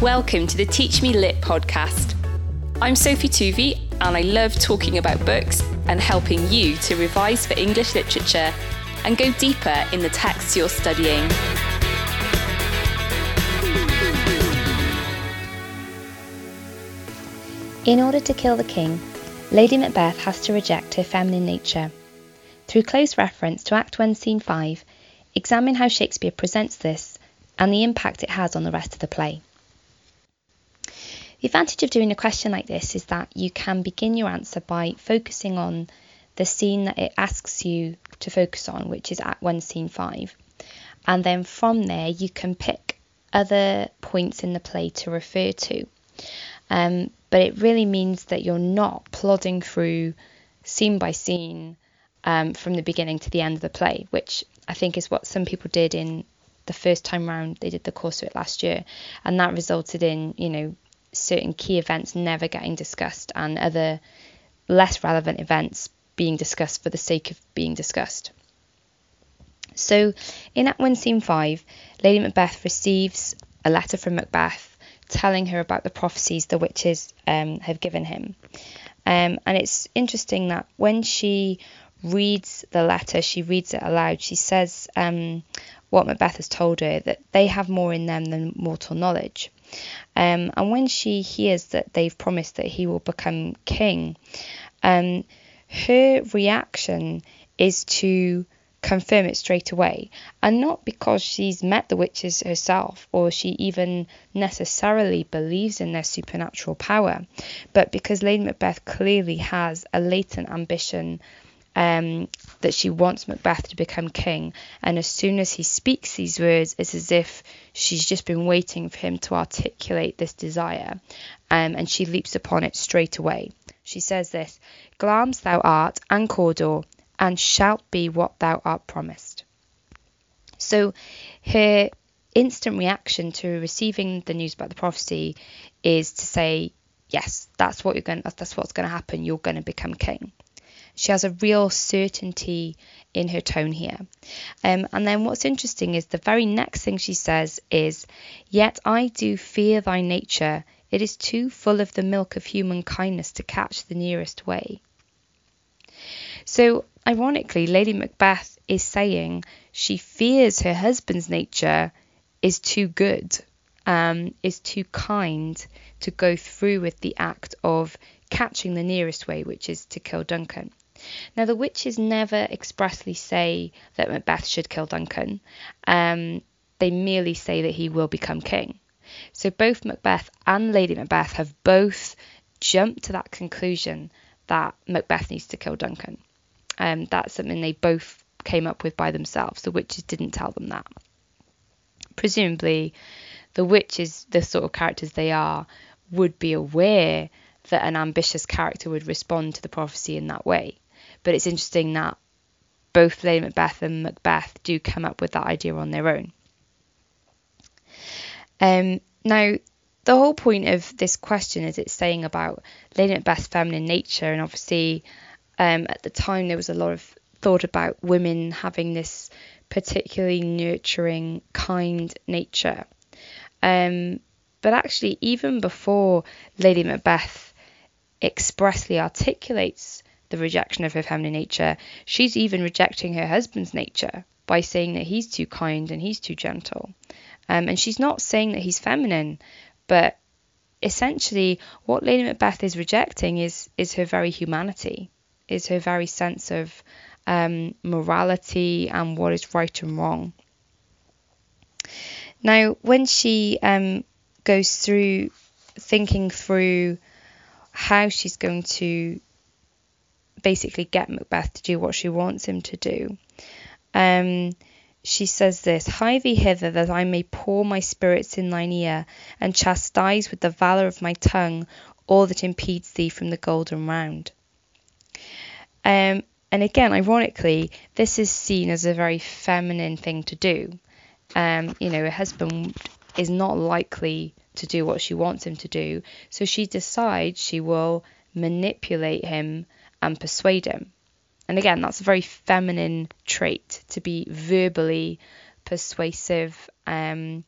Welcome to the Teach Me Lit podcast. I'm Sophie Tuvey, and I love talking about books and helping you to revise for English literature and go deeper in the texts you're studying. In order to kill the king, Lady Macbeth has to reject her feminine nature. Through close reference to Act 1, Scene 5, examine how Shakespeare presents this and the impact it has on the rest of the play. The advantage of doing a question like this is that you can begin your answer by focusing on the scene that it asks you to focus on, which is Act 1, Scene 5. And then from there, you can pick other points in the play to refer to. Um, but it really means that you're not plodding through scene by scene um, from the beginning to the end of the play, which I think is what some people did in the first time round they did the course of it last year, and that resulted in you know certain key events never getting discussed and other less relevant events being discussed for the sake of being discussed. So, in Act 1, Scene 5, Lady Macbeth receives a letter from Macbeth telling her about the prophecies the witches um, have given him. Um, and it's interesting that when she reads the letter, she reads it aloud. She says um, what Macbeth has told her that they have more in them than mortal knowledge. Um, and when she hears that they've promised that he will become king, um, her reaction is to confirm it straight away. And not because she's met the witches herself or she even necessarily believes in their supernatural power, but because Lady Macbeth clearly has a latent ambition um, that she wants Macbeth to become king. And as soon as he speaks these words, it's as if she's just been waiting for him to articulate this desire. Um, and she leaps upon it straight away. She says this Glamis thou art, and Cawdor, and shalt be what thou art promised. So her instant reaction to receiving the news about the prophecy is to say, Yes, that's what you're going. That's what's going to happen. You're going to become king. She has a real certainty in her tone here. Um, and then what's interesting is the very next thing she says is, Yet I do fear thy nature. It is too full of the milk of human kindness to catch the nearest way. So, ironically, Lady Macbeth is saying she fears her husband's nature is too good, um, is too kind to go through with the act of catching the nearest way, which is to kill Duncan. Now, the witches never expressly say that Macbeth should kill Duncan. Um, they merely say that he will become king. So both Macbeth and Lady Macbeth have both jumped to that conclusion that Macbeth needs to kill Duncan. Um, that's something they both came up with by themselves. The witches didn't tell them that. Presumably, the witches, the sort of characters they are, would be aware that an ambitious character would respond to the prophecy in that way. But it's interesting that both Lady Macbeth and Macbeth do come up with that idea on their own. Um, now, the whole point of this question is it's saying about Lady Macbeth's feminine nature, and obviously um, at the time there was a lot of thought about women having this particularly nurturing, kind nature. Um, but actually, even before Lady Macbeth expressly articulates the rejection of her feminine nature, she's even rejecting her husband's nature by saying that he's too kind and he's too gentle. Um, and she's not saying that he's feminine, but essentially what Lady Macbeth is rejecting is is her very humanity, is her very sense of um, morality and what is right and wrong. Now, when she um, goes through thinking through how she's going to basically get Macbeth to do what she wants him to do. Um, she says this Hie thee hither that I may pour my spirits in thine ear, and chastise with the valour of my tongue all that impedes thee from the golden round. Um, and again, ironically, this is seen as a very feminine thing to do. Um, you know, a husband is not likely to do what she wants him to do, so she decides she will manipulate him and persuade him. And again, that's a very feminine trait to be verbally persuasive um,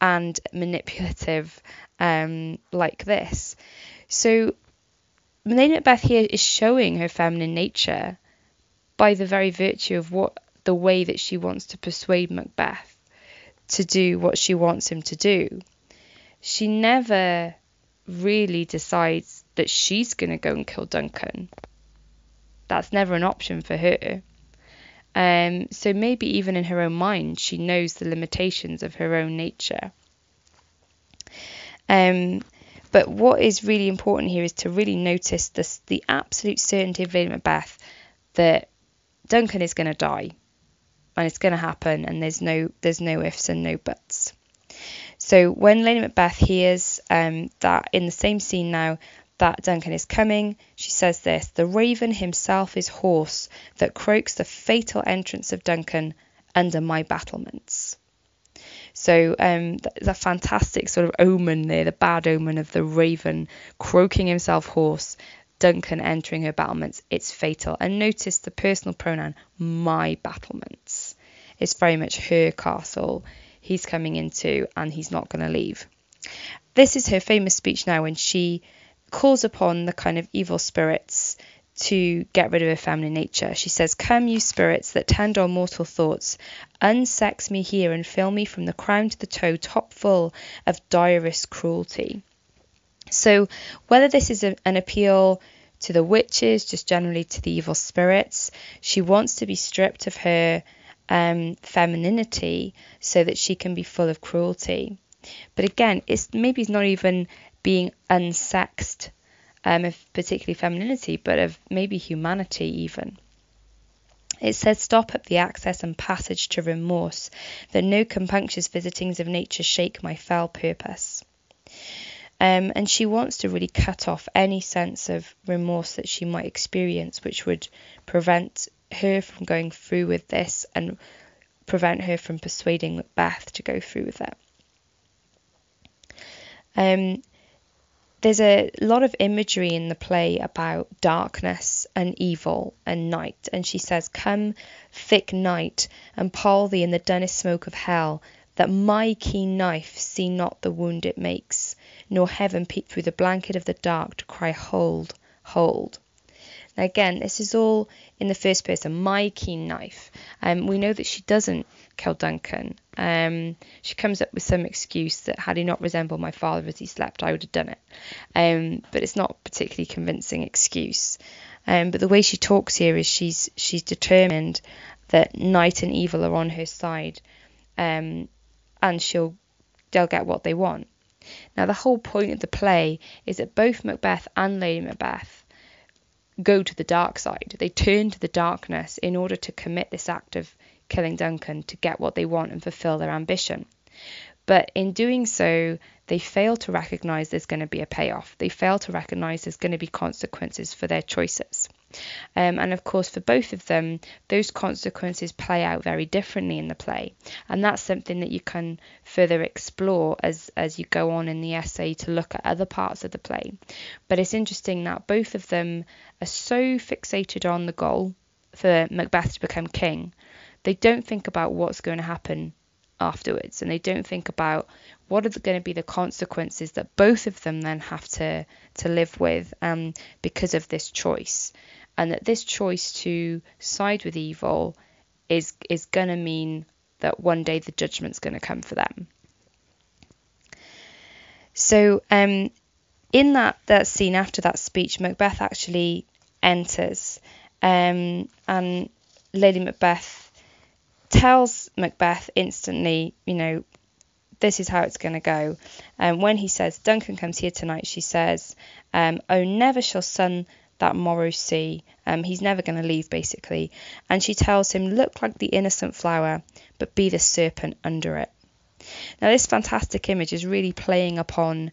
and manipulative um, like this. So Lady Macbeth here is showing her feminine nature by the very virtue of what the way that she wants to persuade Macbeth to do what she wants him to do. She never really decides that she's going to go and kill Duncan. That's never an option for her. Um, so maybe even in her own mind, she knows the limitations of her own nature. Um, but what is really important here is to really notice this, the absolute certainty of Lady Macbeth that Duncan is going to die, and it's going to happen, and there's no there's no ifs and no buts. So when Lady Macbeth hears um, that in the same scene now that Duncan is coming, she says this The raven himself is hoarse that croaks the fatal entrance of Duncan under my battlements. So um, a fantastic sort of omen there, the bad omen of the raven croaking himself hoarse, Duncan entering her battlements, it's fatal. And notice the personal pronoun, my battlements. It's very much her castle he's coming into and he's not going to leave. This is her famous speech now when she calls upon the kind of evil spirits to get rid of her feminine nature. She says, Come, you spirits that tend on mortal thoughts, unsex me here and fill me from the crown to the toe, top full of direst cruelty. So, whether this is a, an appeal to the witches, just generally to the evil spirits, she wants to be stripped of her um, femininity so that she can be full of cruelty. But again, it's maybe it's not even being unsexed um, of particularly femininity, but of maybe humanity even. It says, Stop at the access and passage to remorse, that no compunctious visitings of nature shake my fell purpose. Um, and she wants to really cut off any sense of remorse that she might experience, which would prevent her from going through with this and prevent her from persuading Macbeth to go through with it. Um, there's a lot of imagery in the play about darkness and evil and night. And she says, Come, thick night, and pall thee in the dunnest smoke of hell, that my keen knife see not the wound it makes, nor heaven peep through the blanket of the dark to cry, Hold, hold. Again, this is all in the first person, my keen knife. Um, we know that she doesn't kill Duncan. Um, she comes up with some excuse that had he not resembled my father as he slept, I would have done it. Um, but it's not a particularly convincing excuse. Um, but the way she talks here is she's she's determined that night and evil are on her side, um, and she'll they'll get what they want. Now the whole point of the play is that both Macbeth and Lady Macbeth go to the dark side. They turn to the darkness in order to commit this act of killing Duncan to get what they want and fulfill their ambition. But in doing so, they fail to recognize there's going to be a payoff. They fail to recognize there's going to be consequences for their choices. Um, and of course, for both of them, those consequences play out very differently in the play. And that's something that you can further explore as, as you go on in the essay to look at other parts of the play. But it's interesting that both of them are so fixated on the goal for Macbeth to become king, they don't think about what's going to happen afterwards and they don't think about what are going to be the consequences that both of them then have to to live with um, because of this choice and that this choice to side with evil is is going to mean that one day the judgment's going to come for them. So um, in that that scene after that speech, Macbeth actually enters, um, and Lady Macbeth tells Macbeth instantly, you know, this is how it's going to go. And um, when he says, Duncan comes here tonight, she says, um, Oh, never shall sun that morrow see. Um, he's never going to leave, basically. And she tells him, Look like the innocent flower, but be the serpent under it. Now, this fantastic image is really playing upon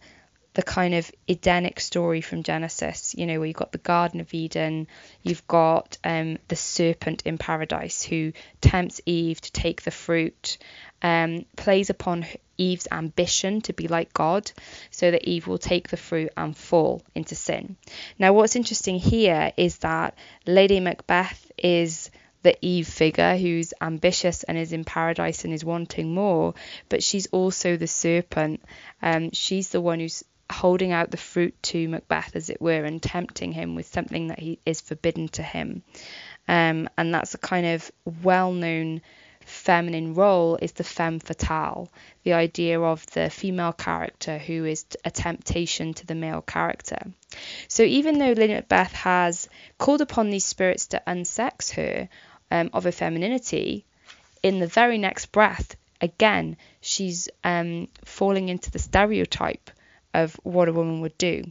the kind of Edenic story from Genesis, you know, where you've got the Garden of Eden, you've got um, the serpent in paradise who tempts Eve to take the fruit, um, plays upon Eve's ambition to be like God, so that Eve will take the fruit and fall into sin. Now, what's interesting here is that Lady Macbeth is the Eve figure who's ambitious and is in paradise and is wanting more, but she's also the serpent. Um, she's the one who's holding out the fruit to Macbeth, as it were, and tempting him with something that he is forbidden to him. Um, and that's a kind of well-known feminine role is the femme fatale, the idea of the female character who is a temptation to the male character. So even though Lady Macbeth has called upon these spirits to unsex her um, of her femininity, in the very next breath, again, she's um, falling into the stereotype of what a woman would do.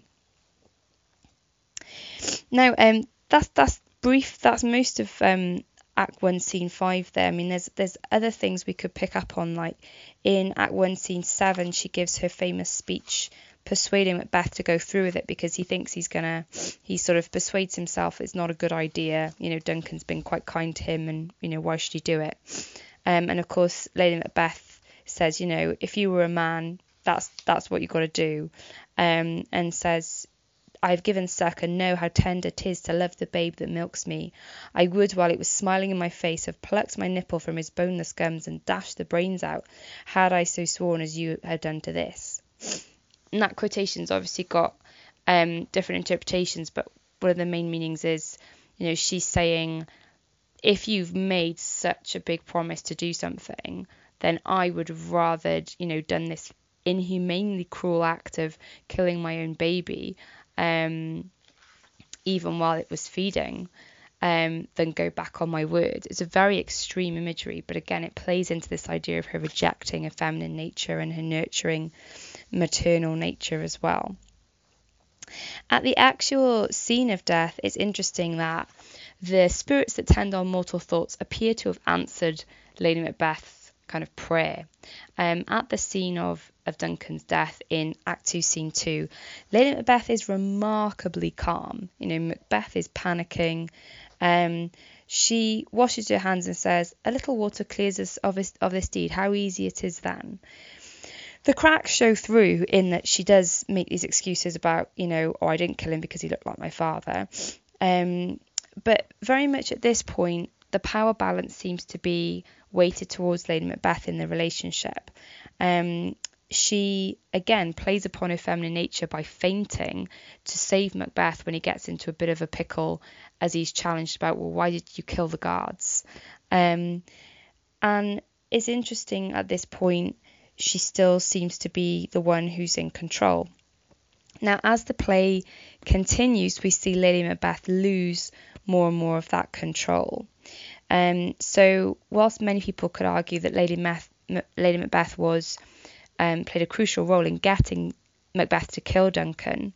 Now, um, that's that's brief. That's most of um, Act One, Scene Five. There, I mean, there's there's other things we could pick up on. Like in Act One, Scene Seven, she gives her famous speech, persuading Macbeth to go through with it because he thinks he's gonna. He sort of persuades himself it's not a good idea. You know, Duncan's been quite kind to him, and you know why should he do it? Um, and of course, Lady Macbeth says, you know, if you were a man, that's that's what you've got to do. Um, and says, I've given suck and know how tender 'tis to love the babe that milks me. I would, while it was smiling in my face, have plucked my nipple from his boneless gums and dashed the brains out, had I so sworn as you have done to this. And that quotation's obviously got um, different interpretations, but one of the main meanings is, you know, she's saying, if you've made such a big promise to do something, then I would rather, you know, done this inhumanely cruel act of killing my own baby um, even while it was feeding, um, then go back on my word. It's a very extreme imagery, but again, it plays into this idea of her rejecting a feminine nature and her nurturing maternal nature as well. At the actual scene of death, it's interesting that the spirits that tend on mortal thoughts appear to have answered Lady Macbeth's kind of prayer. Um, at the scene of of Duncan's death in Act 2, Scene 2, Lady Macbeth is remarkably calm. You know, Macbeth is panicking. Um, she washes her hands and says, A little water clears us of this, of this deed. How easy it is then. The cracks show through in that she does make these excuses about, you know, oh, I didn't kill him because he looked like my father. Um, but very much at this point, the power balance seems to be weighted towards Lady Macbeth in the relationship. Um, she again plays upon her feminine nature by fainting to save Macbeth when he gets into a bit of a pickle as he's challenged about, well, why did you kill the guards? Um, and it's interesting at this point, she still seems to be the one who's in control. Now, as the play continues, we see Lady Macbeth lose more and more of that control. Um, so, whilst many people could argue that Lady, Meth- Lady Macbeth was um, played a crucial role in getting Macbeth to kill Duncan.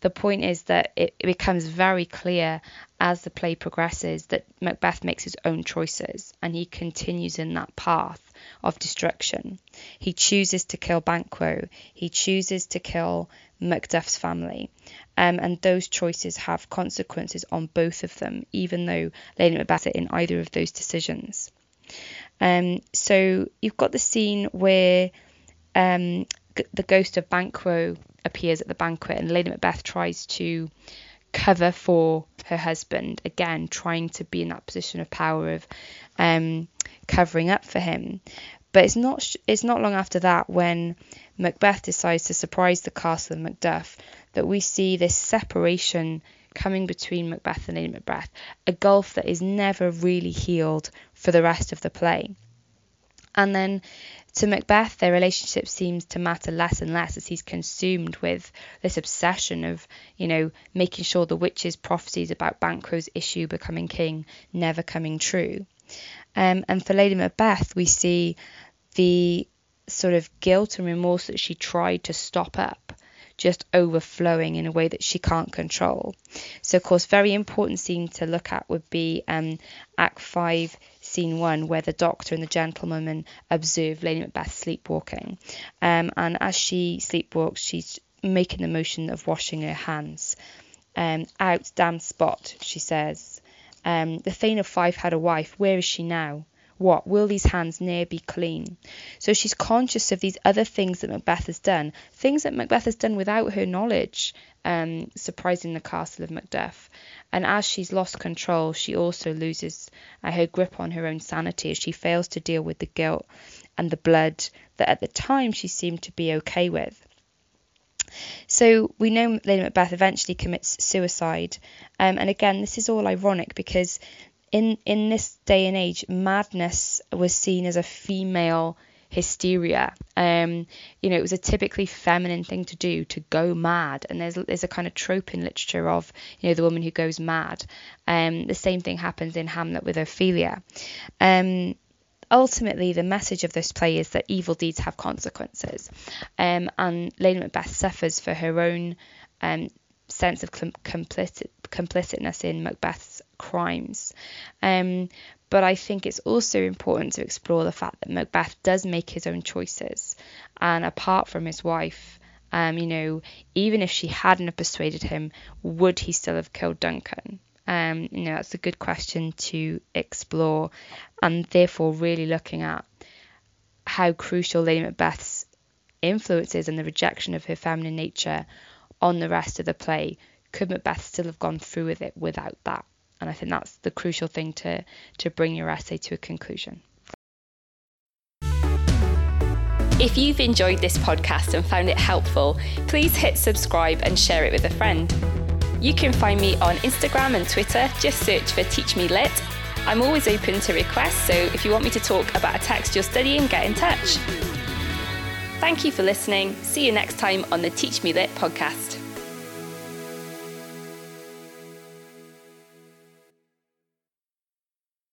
The point is that it, it becomes very clear as the play progresses that Macbeth makes his own choices and he continues in that path of destruction. He chooses to kill Banquo, he chooses to kill Macduff's family, um, and those choices have consequences on both of them, even though Lady Macbeth in either of those decisions. Um, so you've got the scene where um, g- the ghost of Banquo appears at the banquet, and Lady Macbeth tries to cover for her husband again, trying to be in that position of power of um, covering up for him. But it's not it's not long after that when Macbeth decides to surprise the castle of Macduff that we see this separation coming between Macbeth and Lady Macbeth, a gulf that is never really healed for the rest of the play. And then to Macbeth, their relationship seems to matter less and less as he's consumed with this obsession of, you know, making sure the witch's prophecies about Banquo's issue becoming king never coming true. Um, and for Lady Macbeth, we see the sort of guilt and remorse that she tried to stop up just overflowing in a way that she can't control. So, of course, very important scene to look at would be um, Act 5, scene one, where the doctor and the gentlewoman observe Lady Macbeth sleepwalking. Um, and as she sleepwalks, she's making the motion of washing her hands. Um, out, damn spot, she says. Um, the Thane of Fife had a wife. Where is she now? what? Will these hands ne'er be clean? So she's conscious of these other things that Macbeth has done, things that Macbeth has done without her knowledge, um, surprising the castle of Macduff. And as she's lost control, she also loses uh, her grip on her own sanity as she fails to deal with the guilt and the blood that at the time she seemed to be okay with. So we know Lady Macbeth eventually commits suicide, um, and again, this is all ironic because in in this day and age, madness was seen as a female hysteria. Um, you know, it was a typically feminine thing to do to go mad, and there's there's a kind of trope in literature of you know the woman who goes mad. Um, the same thing happens in Hamlet with Ophelia. Um, ultimately, the message of this play is that evil deeds have consequences, um, and Lady Macbeth suffers for her own um, sense of complicit, complicitness in Macbeth's crimes. Um, but I think it's also important to explore the fact that Macbeth does make his own choices, and apart from his wife, um, you know, even if she hadn't have persuaded him, would he still have killed Duncan? Um, you know, that's a good question to explore, and therefore really looking at how crucial Lady Macbeth's influences and the rejection of her feminine nature on the rest of the play. Could Macbeth still have gone through with it without that? And I think that's the crucial thing to to bring your essay to a conclusion. If you've enjoyed this podcast and found it helpful, please hit subscribe and share it with a friend. You can find me on Instagram and Twitter, just search for Teach Me Lit. I'm always open to requests, so if you want me to talk about a text you're studying, get in touch. Thank you for listening. See you next time on the Teach Me Lit podcast.